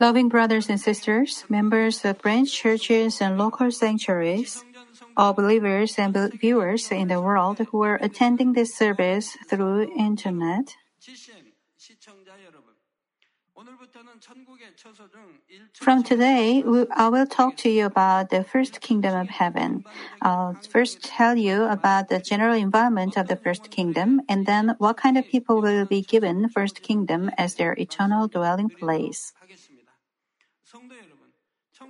Loving brothers and sisters, members of branch churches and local sanctuaries, all believers and viewers in the world who are attending this service through internet, from today, I will talk to you about the first kingdom of heaven. I'll first tell you about the general environment of the first kingdom and then what kind of people will be given first kingdom as their eternal dwelling place.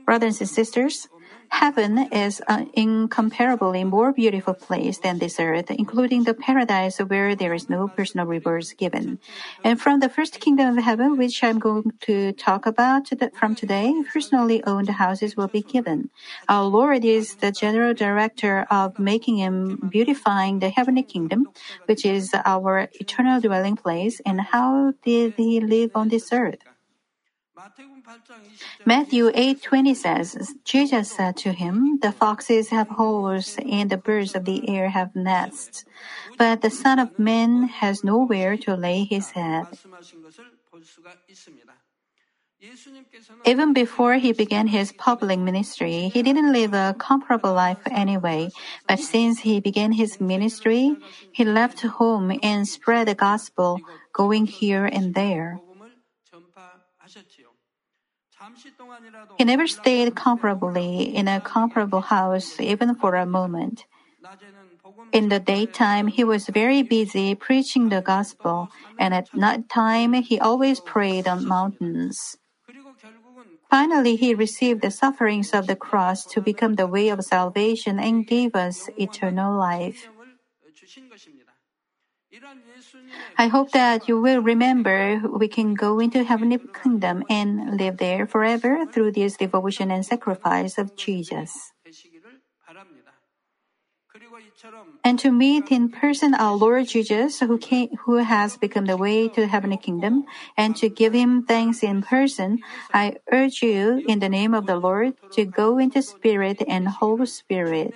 Brothers and sisters, Heaven is an incomparably more beautiful place than this earth, including the paradise where there is no personal rewards given. And from the first kingdom of heaven, which I'm going to talk about from today, personally owned houses will be given. Our Lord is the general director of making and beautifying the heavenly kingdom, which is our eternal dwelling place. And how did he live on this earth? Matthew 8:20 says, Jesus said to him, "The foxes have holes and the birds of the air have nests, but the Son of Man has nowhere to lay his head." Even before he began his public ministry, he didn't live a comparable life anyway. But since he began his ministry, he left home and spread the gospel, going here and there. He never stayed comfortably in a comfortable house even for a moment. In the daytime, he was very busy preaching the gospel, and at night time, he always prayed on mountains. Finally, he received the sufferings of the cross to become the way of salvation and gave us eternal life. I hope that you will remember we can go into heavenly kingdom and live there forever through this devotion and sacrifice of Jesus. And to meet in person our Lord Jesus, who came, who has become the way to heavenly kingdom, and to give him thanks in person, I urge you in the name of the Lord to go into spirit and whole spirit.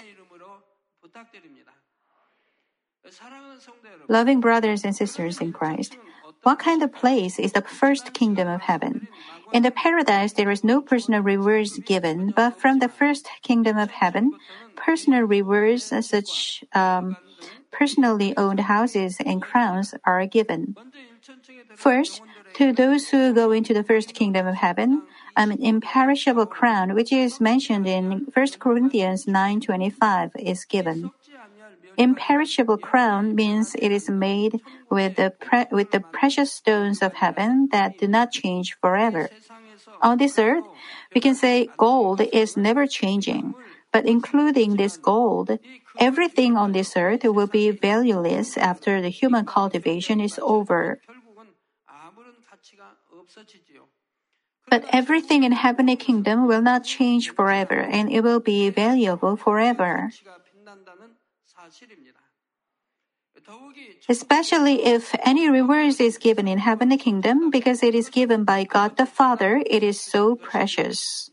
Loving brothers and sisters in Christ, what kind of place is the first kingdom of heaven? In the paradise, there is no personal rewards given, but from the first kingdom of heaven, personal rewards such um, personally owned houses and crowns are given. First, to those who go into the first kingdom of heaven, an imperishable crown, which is mentioned in 1 Corinthians 9:25, is given. Imperishable crown means it is made with the, pre- with the precious stones of heaven that do not change forever. On this earth, we can say gold is never changing, but including this gold, everything on this earth will be valueless after the human cultivation is over. But everything in heavenly kingdom will not change forever and it will be valuable forever. Especially if any rewards is given in heavenly kingdom because it is given by God the Father, it is so precious.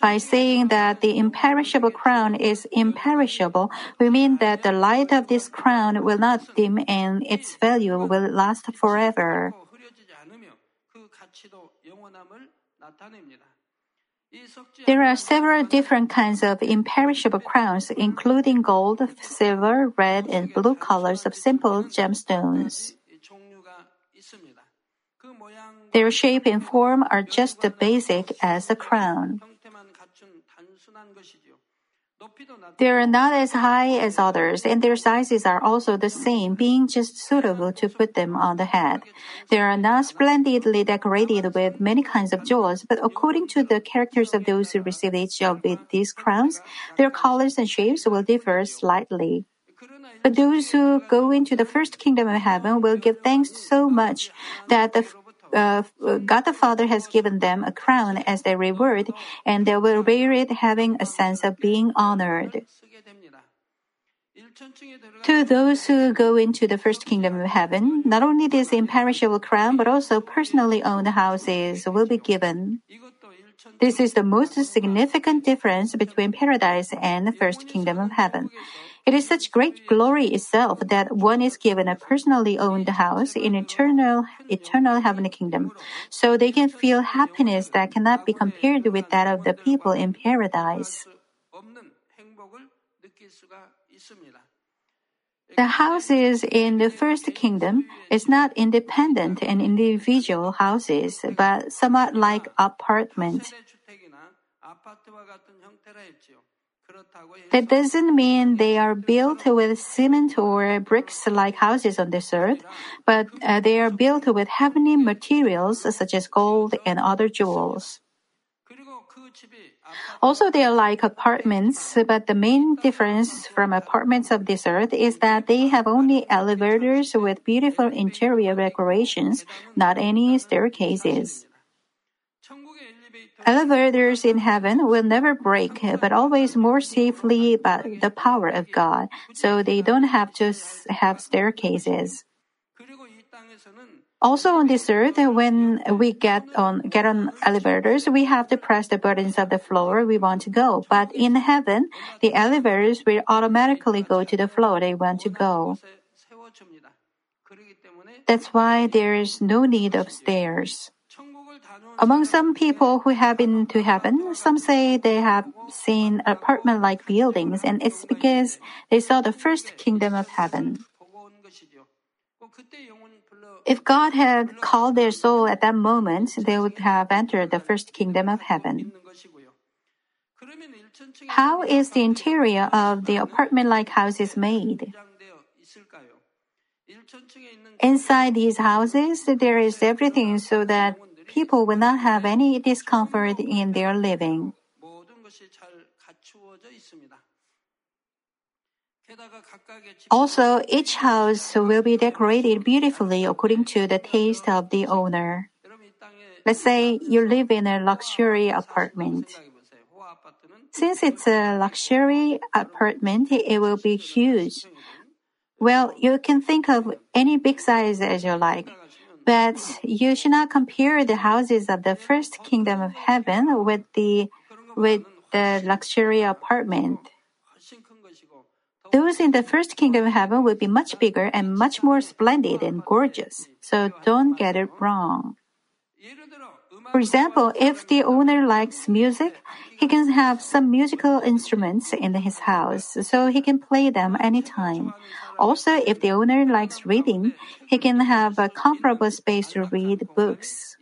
By saying that the imperishable crown is imperishable, we mean that the light of this crown will not dim and its value will last forever. There are several different kinds of imperishable crowns, including gold, silver, red, and blue colors of simple gemstones. Their shape and form are just as basic as the crown. They are not as high as others, and their sizes are also the same, being just suitable to put them on the head. They are not splendidly decorated with many kinds of jewels, but according to the characters of those who receive each of these crowns, their colors and shapes will differ slightly. But those who go into the first kingdom of heaven will give thanks so much that the uh, God the Father has given them a crown as their reward, and they will wear it having a sense of being honored. To those who go into the first kingdom of heaven, not only this imperishable crown, but also personally owned houses will be given. This is the most significant difference between paradise and the first kingdom of heaven. It is such great glory itself that one is given a personally owned house in eternal, eternal heavenly kingdom. So they can feel happiness that cannot be compared with that of the people in paradise. The houses in the first kingdom is not independent and individual houses, but somewhat like apartment. That doesn't mean they are built with cement or bricks like houses on this earth, but uh, they are built with heavenly materials such as gold and other jewels. Also, they are like apartments, but the main difference from apartments of this earth is that they have only elevators with beautiful interior decorations, not any staircases. Elevators in heaven will never break, but always more safely by the power of God, so they don't have to have staircases. Also on this earth, when we get on get on elevators, we have to press the buttons of the floor we want to go. But in heaven, the elevators will automatically go to the floor they want to go. That's why there is no need of stairs. Among some people who have been to heaven, some say they have seen apartment like buildings, and it's because they saw the first kingdom of heaven. If God had called their soul at that moment, they would have entered the first kingdom of heaven. How is the interior of the apartment like houses made? Inside these houses, there is everything so that people will not have any discomfort in their living. Also, each house will be decorated beautifully according to the taste of the owner. Let's say you live in a luxury apartment. Since it's a luxury apartment, it will be huge. Well, you can think of any big size as you like. But you should not compare the houses of the first kingdom of heaven with the with the luxury apartment. Those in the first kingdom of heaven will be much bigger and much more splendid and gorgeous. So don't get it wrong. For example, if the owner likes music, he can have some musical instruments in his house, so he can play them anytime. Also, if the owner likes reading, he can have a comparable space to read books.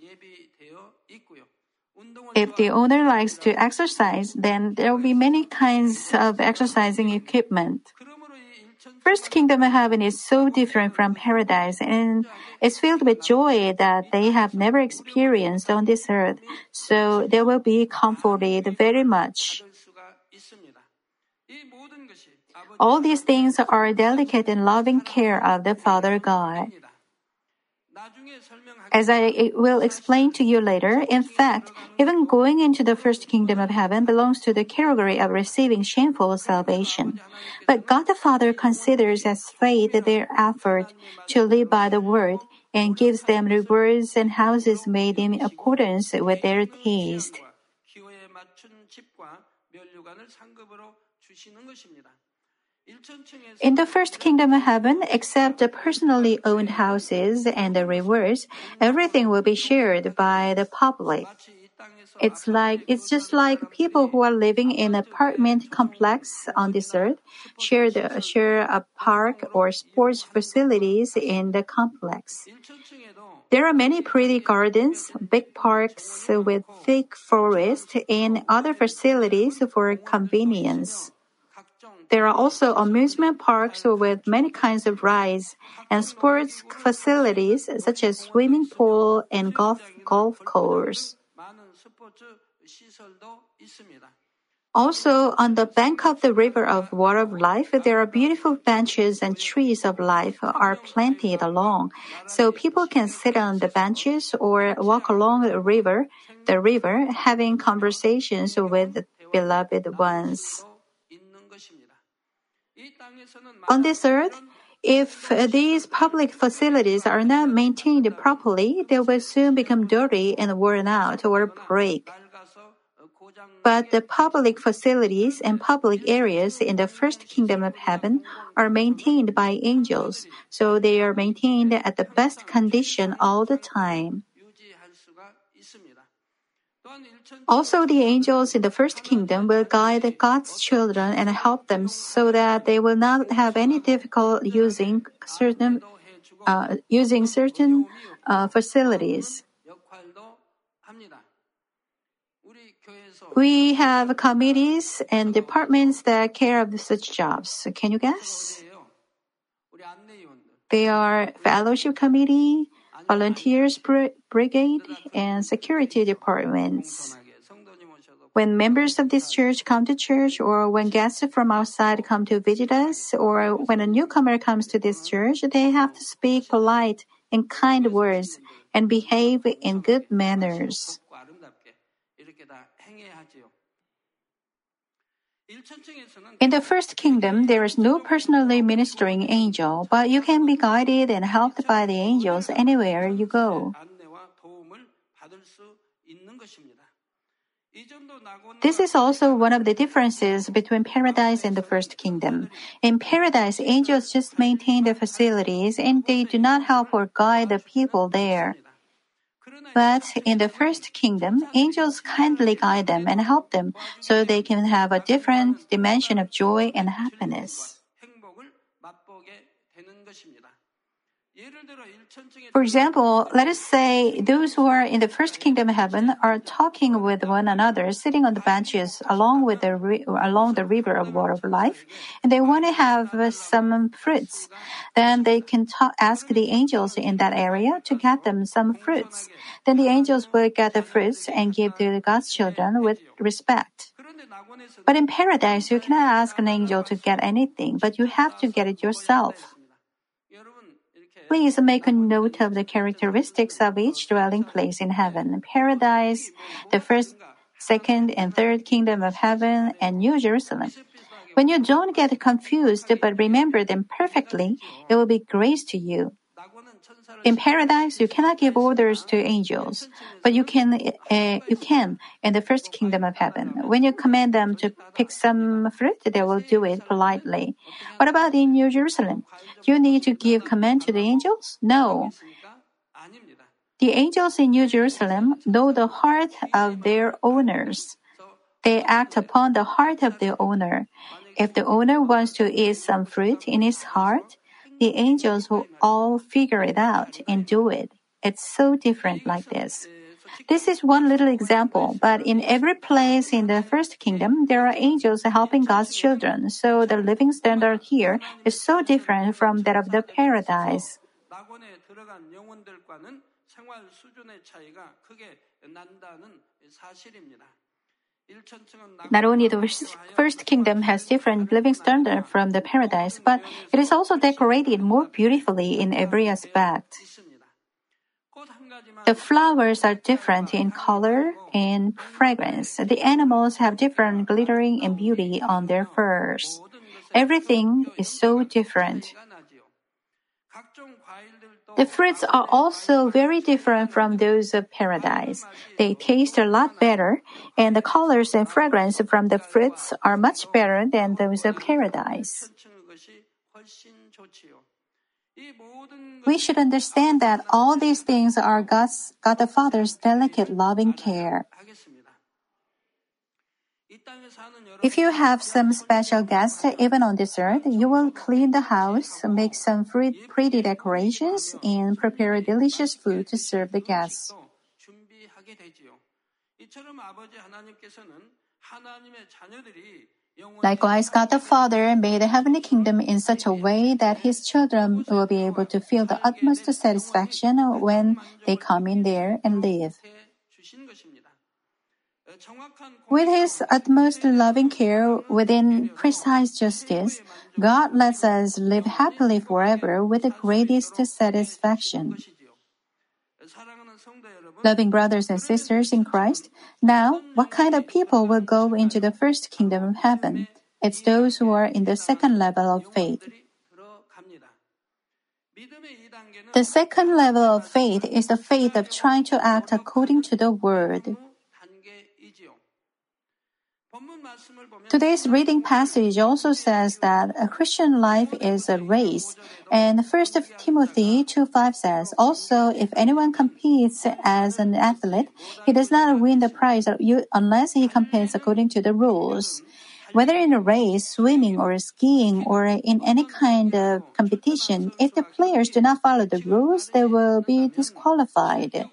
If the owner likes to exercise, then there will be many kinds of exercising equipment. First kingdom of heaven is so different from paradise and is filled with joy that they have never experienced on this earth. So they will be comforted very much. All these things are delicate and loving care of the Father God. As I will explain to you later, in fact, even going into the first kingdom of heaven belongs to the category of receiving shameful salvation. But God the Father considers as faith their effort to live by the word and gives them rewards and houses made in accordance with their taste. In the first kingdom of heaven, except the personally owned houses and the rewards, everything will be shared by the public. It's like it's just like people who are living in apartment complex on this earth share the, share a park or sports facilities in the complex. There are many pretty gardens, big parks with thick forest, and other facilities for convenience. There are also amusement parks with many kinds of rides and sports facilities such as swimming pool and golf golf course. Also, on the bank of the river of water of life, there are beautiful benches and trees of life are planted along. So people can sit on the benches or walk along the river, the river, having conversations with beloved ones. On this earth, if these public facilities are not maintained properly, they will soon become dirty and worn out or break. But the public facilities and public areas in the first kingdom of heaven are maintained by angels, so they are maintained at the best condition all the time. Also, the angels in the first kingdom will guide God's children and help them so that they will not have any difficulty using certain uh, using certain uh, facilities. We have committees and departments that care of such jobs. Can you guess? They are fellowship committee, volunteers brigade, and security departments. When members of this church come to church, or when guests from outside come to visit us, or when a newcomer comes to this church, they have to speak polite and kind words and behave in good manners. In the first kingdom, there is no personally ministering angel, but you can be guided and helped by the angels anywhere you go. This is also one of the differences between paradise and the first kingdom. In paradise, angels just maintain the facilities and they do not help or guide the people there. But in the first kingdom, angels kindly guide them and help them so they can have a different dimension of joy and happiness. For example, let us say those who are in the first kingdom of heaven are talking with one another, sitting on the benches along with the along the river of water of life, and they want to have some fruits. Then they can ta- ask the angels in that area to get them some fruits. Then the angels will get the fruits and give to the God's children with respect. But in paradise, you cannot ask an angel to get anything, but you have to get it yourself. Please make a note of the characteristics of each dwelling place in heaven paradise, the first, second, and third kingdom of heaven, and New Jerusalem. When you don't get confused but remember them perfectly, it will be grace to you. In paradise, you cannot give orders to angels, but you can, uh, you can in the first kingdom of heaven. When you command them to pick some fruit, they will do it politely. What about in New Jerusalem? Do you need to give command to the angels? No. The angels in New Jerusalem know the heart of their owners. They act upon the heart of their owner. If the owner wants to eat some fruit in his heart, the angels who all figure it out and do it. It's so different like this. This is one little example, but in every place in the first kingdom, there are angels helping God's children. So the living standard here is so different from that of the paradise. Not only the first kingdom has different living standard from the paradise, but it is also decorated more beautifully in every aspect. The flowers are different in color and fragrance. The animals have different glittering and beauty on their furs. Everything is so different. The fruits are also very different from those of paradise. They taste a lot better, and the colors and fragrance from the fruits are much better than those of paradise. We should understand that all these things are God's, God the Father's delicate loving care. If you have some special guests, even on dessert, you will clean the house, make some pretty decorations, and prepare delicious food to serve the guests. Likewise, God the Father made the heavenly kingdom in such a way that his children will be able to feel the utmost satisfaction when they come in there and live. With His utmost loving care within precise justice, God lets us live happily forever with the greatest satisfaction. Loving brothers and sisters in Christ, now what kind of people will go into the first kingdom of heaven? It's those who are in the second level of faith. The second level of faith is the faith of trying to act according to the word. Today's reading passage also says that a Christian life is a race. And 1 Timothy 2.5 says, Also, if anyone competes as an athlete, he does not win the prize unless he competes according to the rules. Whether in a race, swimming, or skiing, or in any kind of competition, if the players do not follow the rules, they will be disqualified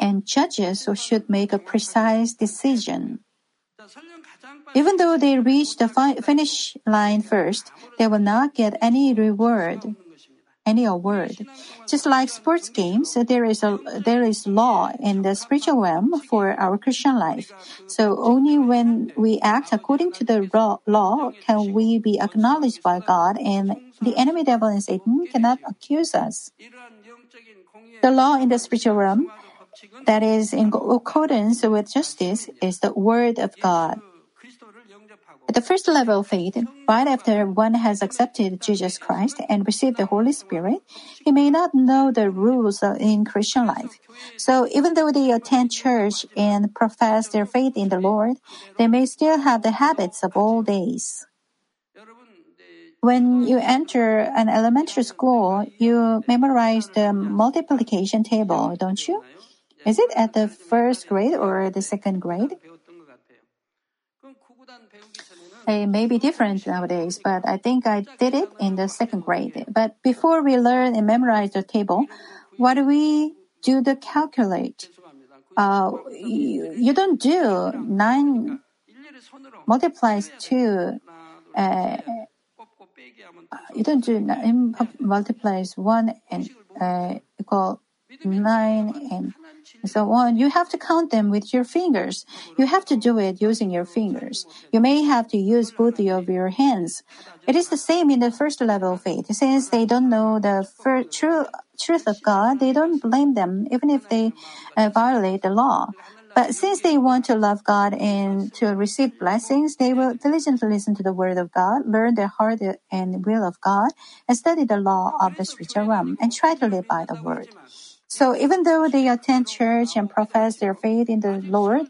and judges should make a precise decision. Even though they reach the fi- finish line first, they will not get any reward, any award. Just like sports games, there is a there is law in the spiritual realm for our Christian life. So only when we act according to the law can we be acknowledged by God, and the enemy, devil, and Satan cannot accuse us. The law in the spiritual realm that is in accordance with justice is the Word of God. At the first level of faith, right after one has accepted Jesus Christ and received the Holy Spirit, he may not know the rules in Christian life. So even though they attend church and profess their faith in the Lord, they may still have the habits of old days. When you enter an elementary school, you memorize the multiplication table, don't you? Is it at the first grade or the second grade? It may be different nowadays, but I think I did it in the second grade. But before we learn and memorize the table, what do we do to calculate? Uh, you, you, don't do 9 multiplies 2. Uh, you don't do 9 multiplies 1 and uh, equal 9 and so on. You have to count them with your fingers. You have to do it using your fingers. You may have to use both of your hands. It is the same in the first level of faith. Since they don't know the fir- true truth of God, they don't blame them even if they uh, violate the law. But since they want to love God and to receive blessings, they will diligently listen to the word of God, learn the heart and will of God, and study the law of the spiritual realm, and try to live by the word. So even though they attend church and profess their faith in the Lord,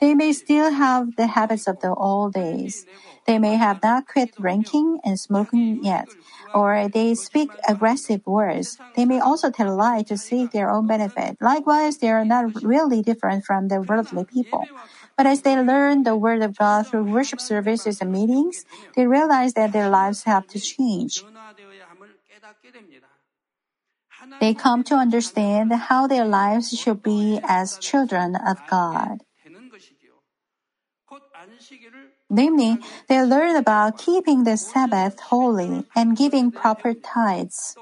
they may still have the habits of the old days. They may have not quit drinking and smoking yet, or they speak aggressive words. They may also tell a lie to seek their own benefit. Likewise, they are not really different from the worldly people. But as they learn the word of God through worship services and meetings, they realize that their lives have to change they come to understand how their lives should be as children of God. Namely, they learn about keeping the Sabbath holy and giving proper tithes.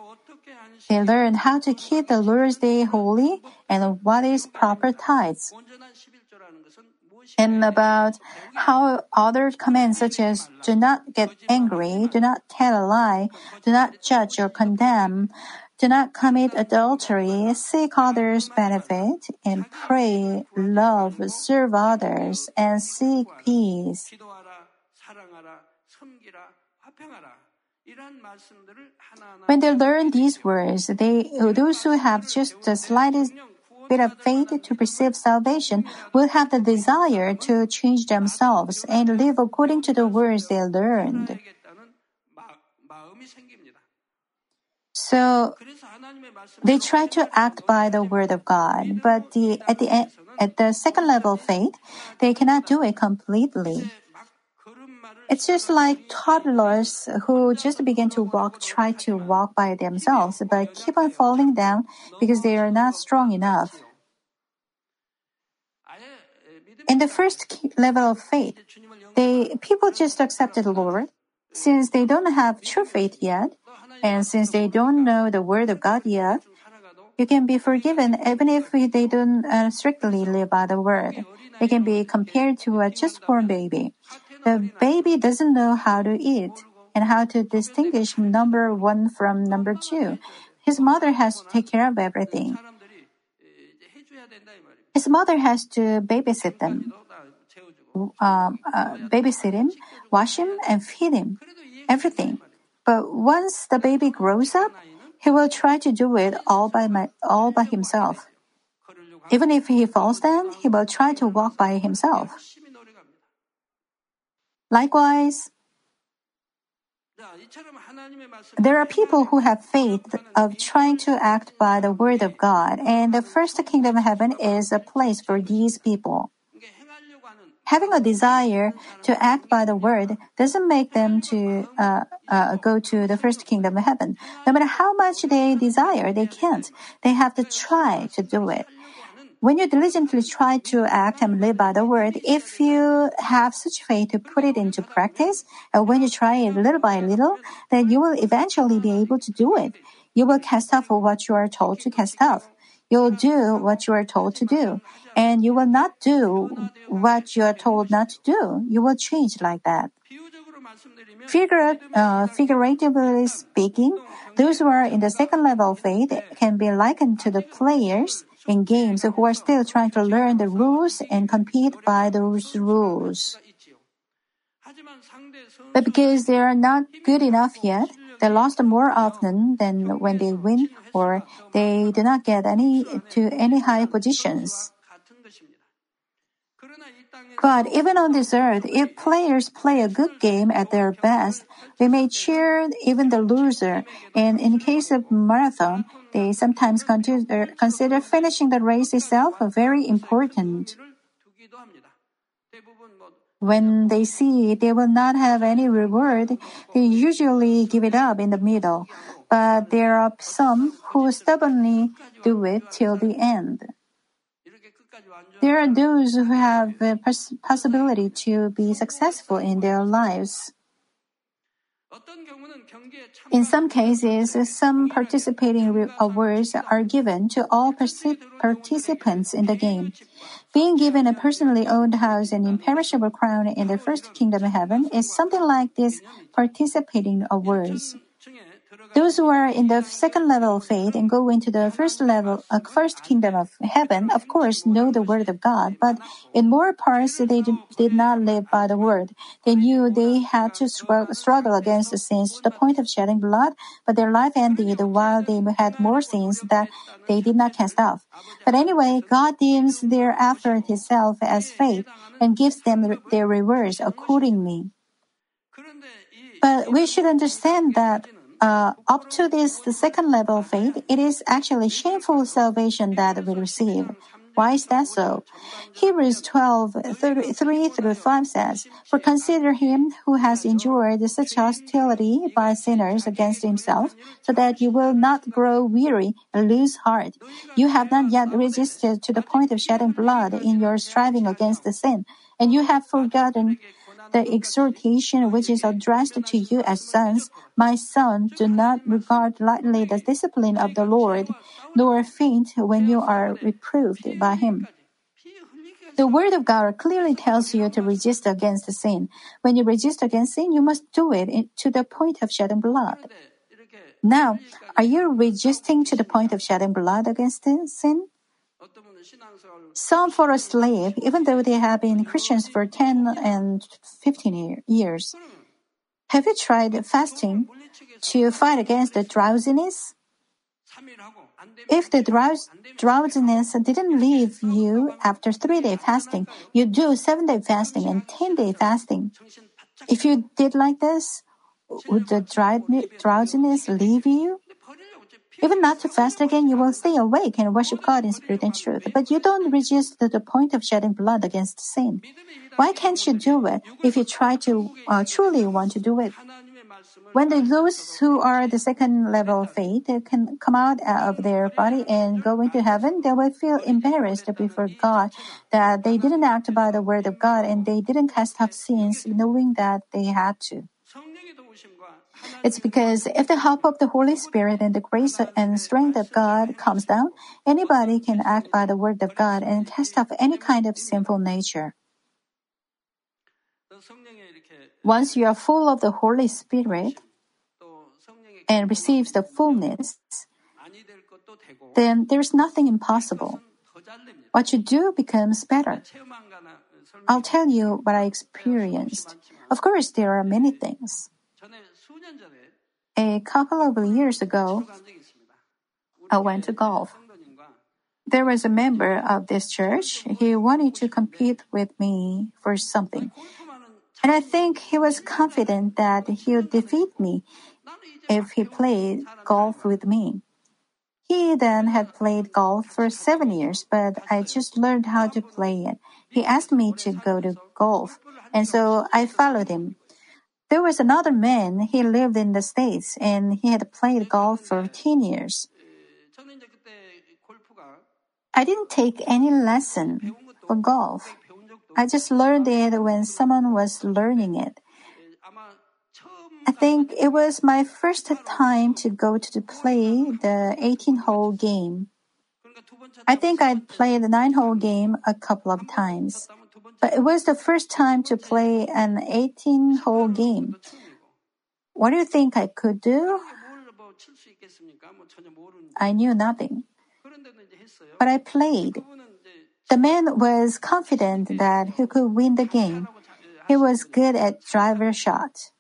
They learn how to keep the Lord's Day holy and what is proper tithes. And about how other commands such as do not get angry, do not tell a lie, do not judge or condemn, do not commit adultery, seek others' benefit, and pray, love, serve others, and seek peace. When they learn these words, they, those who have just the slightest bit of faith to perceive salvation will have the desire to change themselves and live according to the words they learned. So they try to act by the word of God, but the, at, the, at the second level of faith, they cannot do it completely. It's just like toddlers who just begin to walk try to walk by themselves, but keep on falling down because they are not strong enough. In the first level of faith, they people just accepted the Lord. Since they don't have true faith yet, and since they don't know the word of God yet, you can be forgiven even if they don't uh, strictly live by the word. They can be compared to a just born baby. The baby doesn't know how to eat and how to distinguish number one from number two. His mother has to take care of everything. His mother has to babysit them, uh, uh, babysit him, wash him, and feed him, everything. But once the baby grows up, he will try to do it all by, my, all by himself. Even if he falls down, he will try to walk by himself. Likewise, there are people who have faith of trying to act by the word of God, and the first kingdom of heaven is a place for these people having a desire to act by the word doesn't make them to uh, uh, go to the first kingdom of heaven. No matter how much they desire, they can't. They have to try to do it. When you diligently try to act and live by the word, if you have such faith to put it into practice, and when you try it little by little, then you will eventually be able to do it. You will cast off what you are told to cast off. You'll do what you are told to do, and you will not do what you are told not to do. You will change like that. Uh, figuratively speaking, those who are in the second level of faith can be likened to the players in games who are still trying to learn the rules and compete by those rules. But because they are not good enough yet, they lost more often than when they win or they do not get any to any high positions. But even on this earth, if players play a good game at their best, they may cheer even the loser. And in case of marathon, they sometimes consider, consider finishing the race itself very important. When they see they will not have any reward, they usually give it up in the middle. But there are some who stubbornly do it till the end. There are those who have the possibility to be successful in their lives. In some cases, some participating awards are given to all participants in the game. Being given a personally owned house and imperishable crown in the first kingdom of heaven is something like this participating awards. Those who are in the second level of faith and go into the first level, uh, first kingdom of heaven, of course, know the word of God, but in more parts, they did, not live by the word. They knew they had to struggle against the sins to the point of shedding blood, but their life ended while they had more sins that they did not cast off. But anyway, God deems their effort itself as faith and gives them their rewards accordingly. But we should understand that uh, up to this second level of faith, it is actually shameful salvation that we receive. Why is that so? Hebrews 12, 3 through 5 says, For consider him who has endured such hostility by sinners against himself, so that you will not grow weary and lose heart. You have not yet resisted to the point of shedding blood in your striving against the sin, and you have forgotten the exhortation which is addressed to you as sons, My son, do not regard lightly the discipline of the Lord, nor faint when you are reproved by him. The Word of God clearly tells you to resist against sin. When you resist against sin, you must do it to the point of shedding blood. Now, are you resisting to the point of shedding blood against sin? Some fall asleep, even though they have been Christians for 10 and 15 years. Have you tried fasting to fight against the drowsiness? If the drowsiness didn't leave you after three day fasting, you do seven day fasting and 10 day fasting. If you did like this, would the drowsiness leave you? Even not to fast again, you will stay awake and worship God in spirit and truth, but you don't resist to the point of shedding blood against sin. Why can't you do it if you try to uh, truly want to do it? When the, those who are the second level of faith can come out uh, of their body and go into heaven, they will feel embarrassed before God that they didn't act by the word of God and they didn't cast off sins knowing that they had to. It's because if the help of the Holy Spirit and the grace and strength of God comes down, anybody can act by the word of God and cast off any kind of sinful nature. Once you are full of the Holy Spirit and receives the fullness, then there's nothing impossible. What you do becomes better. I'll tell you what I experienced. Of course, there are many things. A couple of years ago, I went to golf. There was a member of this church. He wanted to compete with me for something. And I think he was confident that he would defeat me if he played golf with me. He then had played golf for seven years, but I just learned how to play it. He asked me to go to golf, and so I followed him. There was another man, he lived in the States and he had played golf for 10 years. I didn't take any lesson for golf. I just learned it when someone was learning it. I think it was my first time to go to play the 18 hole game. I think I'd played the 9 hole game a couple of times. But it was the first time to play an 18 hole game. What do you think I could do? I knew nothing. But I played. The man was confident that he could win the game. He was good at driver shot.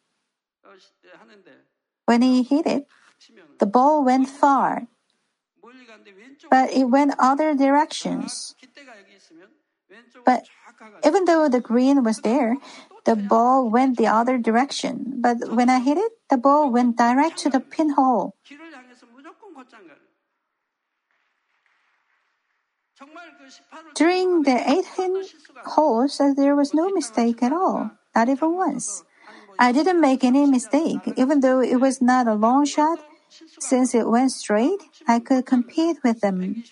When he hit it, the ball went far, but it went other directions. But even though the green was there, the ball went the other direction. But when I hit it, the ball went direct to the pinhole. During the 18th hole, so uh, there was no mistake at all, not even once. I didn't make any mistake, even though it was not a long shot. Since it went straight, I could compete with them.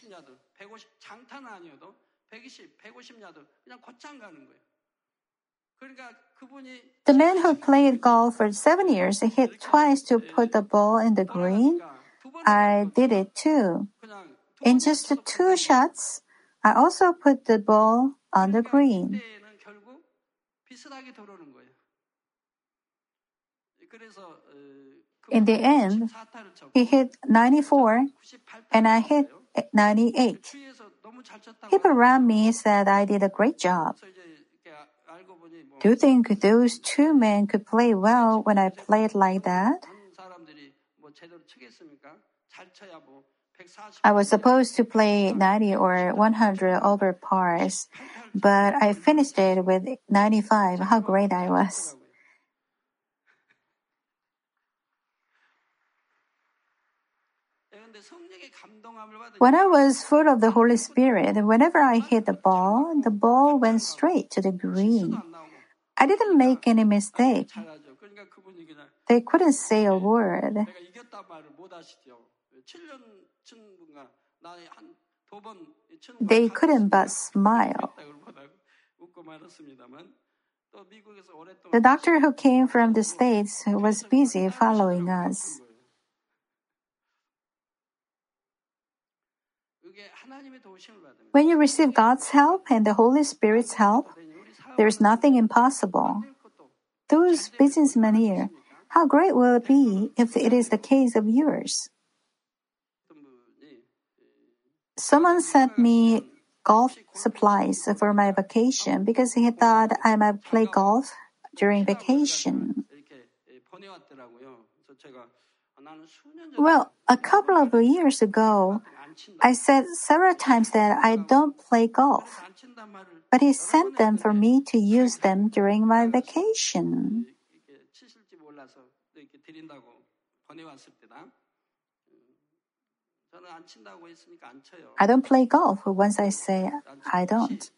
The man who played golf for seven years hit twice to put the ball in the green. I did it too. In just two shots, I also put the ball on the green. In the end, he hit 94 and I hit 98. People around me said I did a great job. Do you think those two men could play well when I played like that? I was supposed to play 90 or 100 over pars, but I finished it with 95. How great I was. When I was full of the Holy Spirit, whenever I hit the ball, the ball went straight to the green. I didn't make any mistake. They couldn't say a word. They couldn't but smile. The doctor who came from the States was busy following us. When you receive God's help and the Holy Spirit's help, there is nothing impossible. Those businessmen here, how great will it be if it is the case of yours? Someone sent me golf supplies for my vacation because he thought I might play golf during vacation. Well, a couple of years ago, I said several times that I don't play golf, but he sent them for me to use them during my vacation. I don't play golf once I say I don't.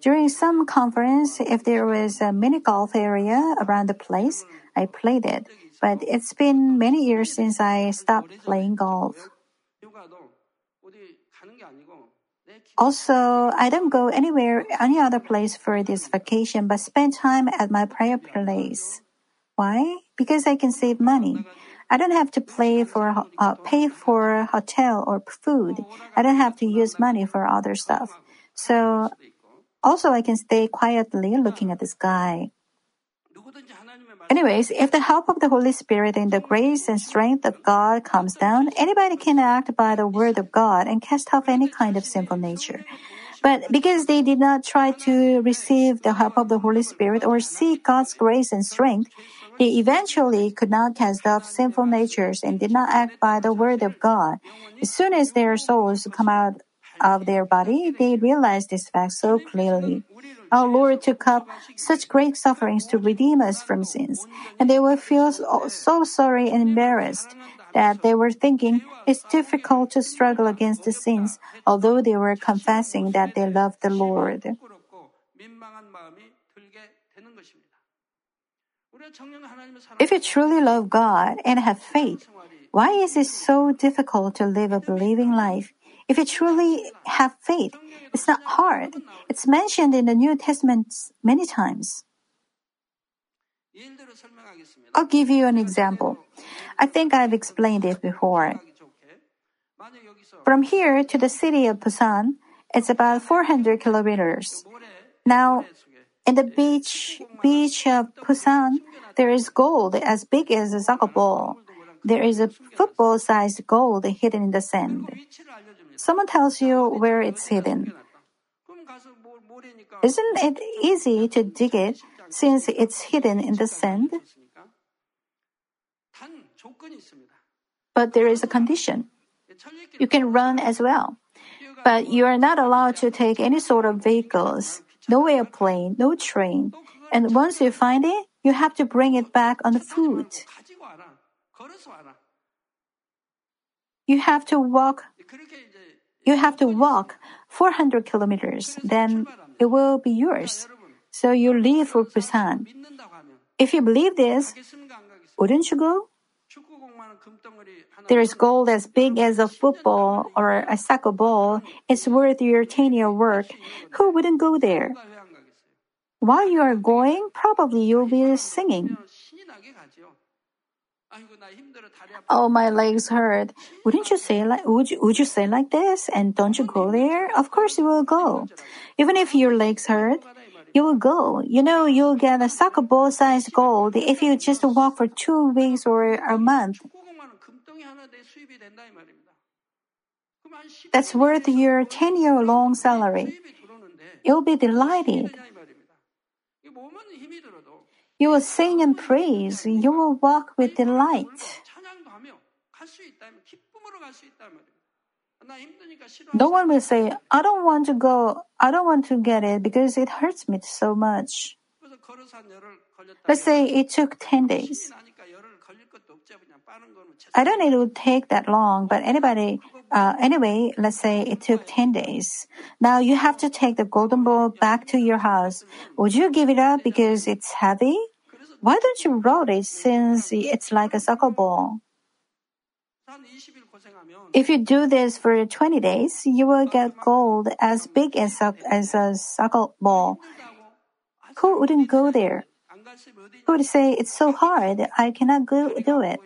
During some conference, if there was a mini golf area around the place, I played it but it's been many years since I stopped playing golf. Also, I don't go anywhere, any other place for this vacation, but spend time at my prior place. Why? Because I can save money. I don't have to play for uh, pay for hotel or food. I don't have to use money for other stuff. So, also I can stay quietly looking at the sky. Anyways, if the help of the Holy Spirit and the grace and strength of God comes down, anybody can act by the word of God and cast off any kind of sinful nature. But because they did not try to receive the help of the Holy Spirit or seek God's grace and strength, they eventually could not cast off sinful natures and did not act by the word of God. As soon as their souls come out of their body, they realized this fact so clearly our Lord took up such great sufferings to redeem us from sins, and they will feel so sorry and embarrassed that they were thinking it's difficult to struggle against the sins, although they were confessing that they love the Lord. If you truly love God and have faith, why is it so difficult to live a believing life if you truly have faith, it's not hard. It's mentioned in the New Testament many times. I'll give you an example. I think I've explained it before. From here to the city of Busan, it's about 400 kilometers. Now, in the beach, beach of Busan, there is gold as big as a soccer ball. There is a football-sized gold hidden in the sand someone tells you where it's hidden. Isn't it easy to dig it since it's hidden in the sand? But there is a condition. You can run as well. But you are not allowed to take any sort of vehicles, no airplane, no train. And once you find it, you have to bring it back on foot. You have to walk you have to walk 400 kilometers, then it will be yours. So you leave for Busan. If you believe this, wouldn't you go? There is gold as big as a football or a soccer ball. It's worth your 10 year work. Who wouldn't go there? While you are going, probably you'll be singing. Oh, my legs hurt. Wouldn't you say like, would you, would you say like this? And don't you go there? Of course you will go. Even if your legs hurt, you will go. You know, you'll get a soccer ball sized gold if you just walk for two weeks or a month. That's worth your 10 year long salary. You'll be delighted. You will sing and praise. You will walk with delight. No one will say, I don't want to go, I don't want to get it because it hurts me so much. Let's say it took 10 days. I don't think it would take that long, but anybody, uh, anyway, let's say it took 10 days. Now you have to take the golden ball back to your house. Would you give it up because it's heavy? Why don't you roll it since it's like a soccer ball? If you do this for 20 days, you will get gold as big as a, as a soccer ball. Who wouldn't go there? would say, It's so hard. I cannot go, do it.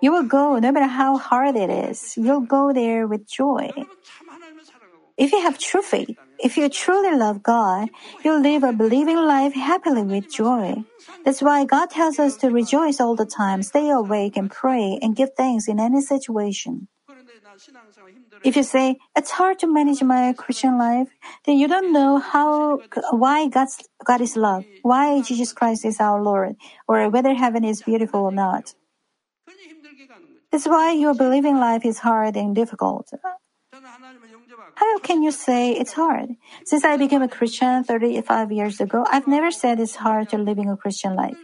You will go no matter how hard it is. You'll go there with joy. If you have true faith, if you truly love God, you'll live a believing life happily with joy. That's why God tells us to rejoice all the time, stay awake and pray and give thanks in any situation. If you say, it's hard to manage my Christian life, then you don't know how, why God's, God is love, why Jesus Christ is our Lord, or whether heaven is beautiful or not. That's why your believing life is hard and difficult. How can you say it's hard? Since I became a Christian 35 years ago, I've never said it's hard to living a Christian life.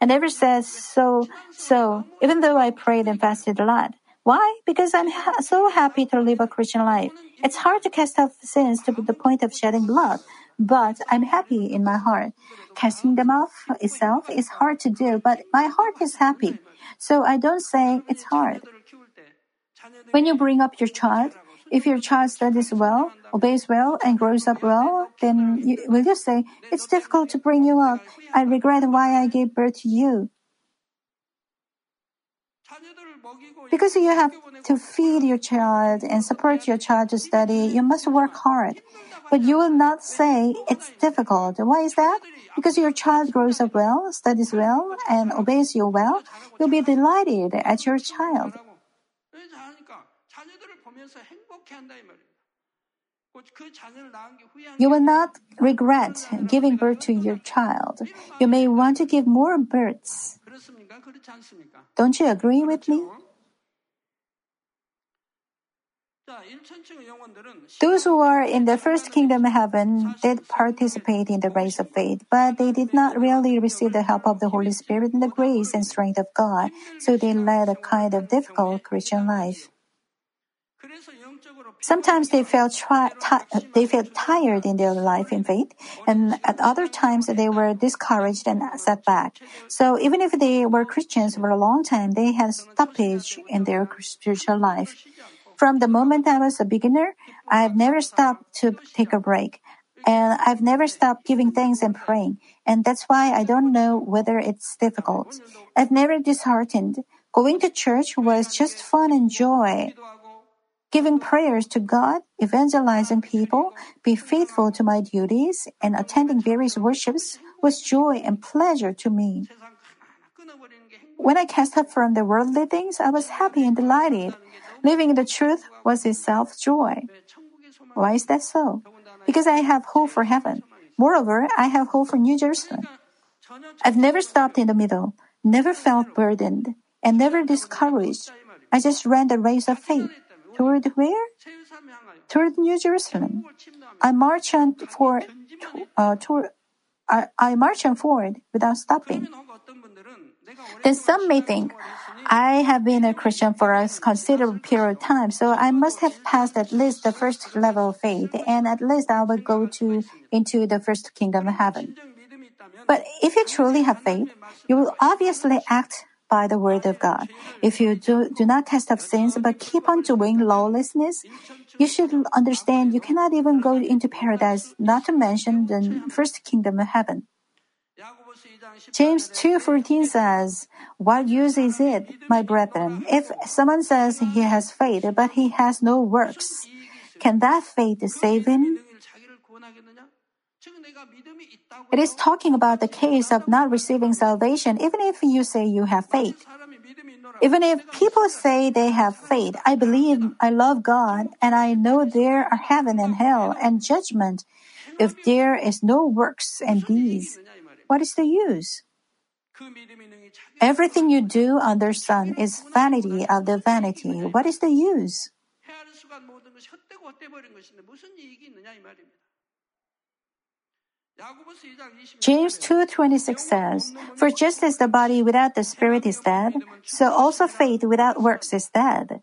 I never said so, so, even though I prayed and fasted a lot. Why? Because I'm ha- so happy to live a Christian life. It's hard to cast off sins to the point of shedding blood, but I'm happy in my heart. Casting them off itself is hard to do, but my heart is happy. So I don't say it's hard. When you bring up your child, if your child studies well, obeys well, and grows up well, then you, will you say, It's difficult to bring you up. I regret why I gave birth to you. Because you have to feed your child and support your child to study, you must work hard. But you will not say it's difficult. Why is that? Because your child grows up well, studies well, and obeys you well, you'll be delighted at your child. You will not regret giving birth to your child. You may want to give more births. Don't you agree with me? Those who are in the first kingdom of heaven did participate in the race of faith, but they did not really receive the help of the Holy Spirit and the grace and strength of God, so they led a kind of difficult Christian life. Sometimes they felt, tri- uh, they felt tired in their life in faith, and at other times they were discouraged and set back. So even if they were Christians for a long time, they had stoppage in their spiritual life. From the moment I was a beginner, I've never stopped to take a break. And I've never stopped giving thanks and praying. And that's why I don't know whether it's difficult. I've never disheartened. Going to church was just fun and joy giving prayers to God, evangelizing people, be faithful to my duties, and attending various worships was joy and pleasure to me. When I cast up from the worldly things, I was happy and delighted. Living the truth was itself joy. Why is that so? Because I have hope for heaven. Moreover, I have hope for New Jerusalem. I've never stopped in the middle, never felt burdened, and never discouraged. I just ran the race of faith. Toward where? Toward New Jerusalem. I march on for, uh, toward, I, I march on forward without stopping. Then some may think, I have been a Christian for a considerable period of time, so I must have passed at least the first level of faith, and at least I will go to into the first kingdom of heaven. But if you truly have faith, you will obviously act by the word of God. If you do, do not cast off sins but keep on doing lawlessness, you should understand you cannot even go into paradise, not to mention the first kingdom of heaven. James 2:14 says, "What use is it, my brethren, if someone says he has faith but he has no works? Can that faith save him?" It is talking about the case of not receiving salvation, even if you say you have faith. Even if people say they have faith, I believe I love God and I know there are heaven and hell and judgment. If there is no works and deeds, what is the use? Everything you do under sun is vanity of the vanity. What is the use? James 2:26 says, "For just as the body without the spirit is dead, so also faith without works is dead."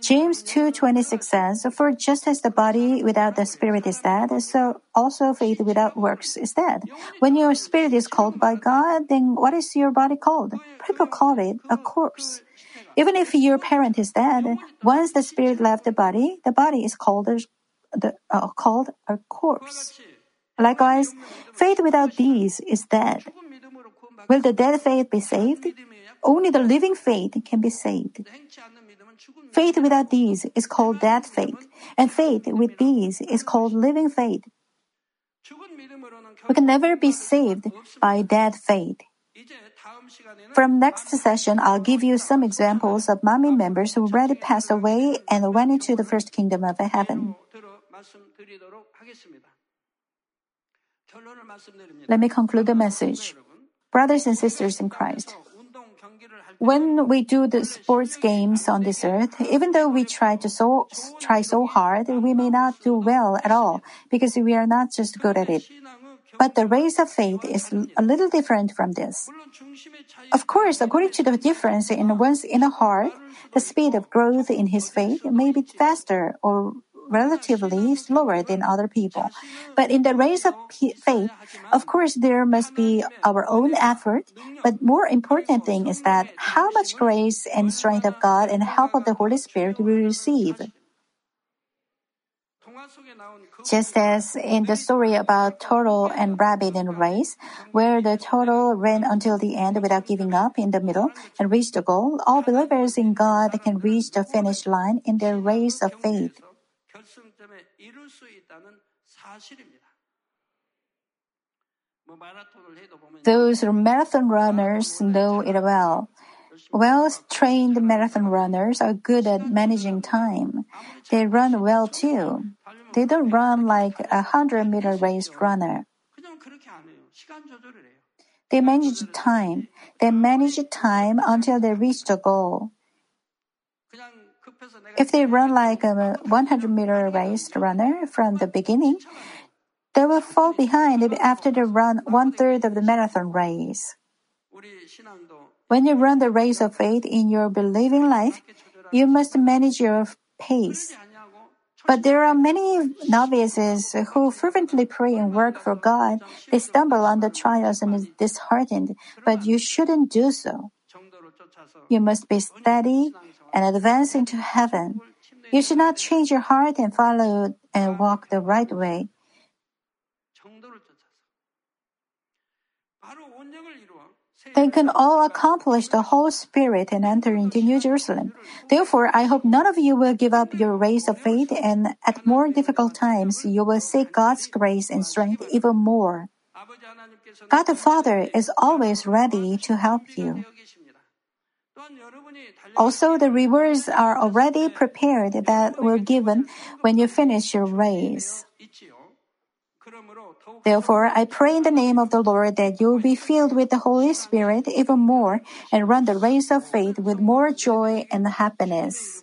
James 2:26 says, "For just as the body without the spirit is dead, so also faith without works is dead. When your spirit is called by God, then what is your body called? People call it a corpse. Even if your parent is dead, once the spirit left the body, the body is called a, the, uh, called a corpse." Likewise, faith without deeds is dead. Will the dead faith be saved? Only the living faith can be saved. Faith without deeds is called dead faith, and faith with deeds is called living faith. We can never be saved by dead faith. From next session, I'll give you some examples of Manmin members who already passed away and went into the first kingdom of heaven. Let me conclude the message. Brothers and sisters in Christ, when we do the sports games on this earth, even though we try to so try so hard, we may not do well at all because we are not just good at it. But the race of faith is a little different from this. Of course, according to the difference in one's inner heart, the speed of growth in his faith may be faster or relatively slower than other people. But in the race of faith, of course, there must be our own effort. But more important thing is that how much grace and strength of God and help of the Holy Spirit we receive. Just as in the story about turtle and rabbit in race, where the turtle ran until the end without giving up in the middle and reached the goal, all believers in God can reach the finish line in their race of faith. Those marathon runners know it well. Well trained marathon runners are good at managing time. They run well too. They don't run like a 100 meter race runner. They manage time. They manage time until they reach the goal. If they run like a 100 meter race runner from the beginning, they will fall behind after they run one third of the marathon race. When you run the race of faith in your believing life, you must manage your pace. But there are many novices who fervently pray and work for God. They stumble on the trials and is disheartened, but you shouldn't do so. You must be steady and advance into heaven. You should not change your heart and follow and walk the right way. They can all accomplish the whole spirit and enter into New Jerusalem. Therefore, I hope none of you will give up your race of faith, and at more difficult times, you will seek God's grace and strength even more. God the Father is always ready to help you. Also, the rewards are already prepared that were given when you finish your race. Therefore, I pray in the name of the Lord that you will be filled with the Holy Spirit even more and run the race of faith with more joy and happiness.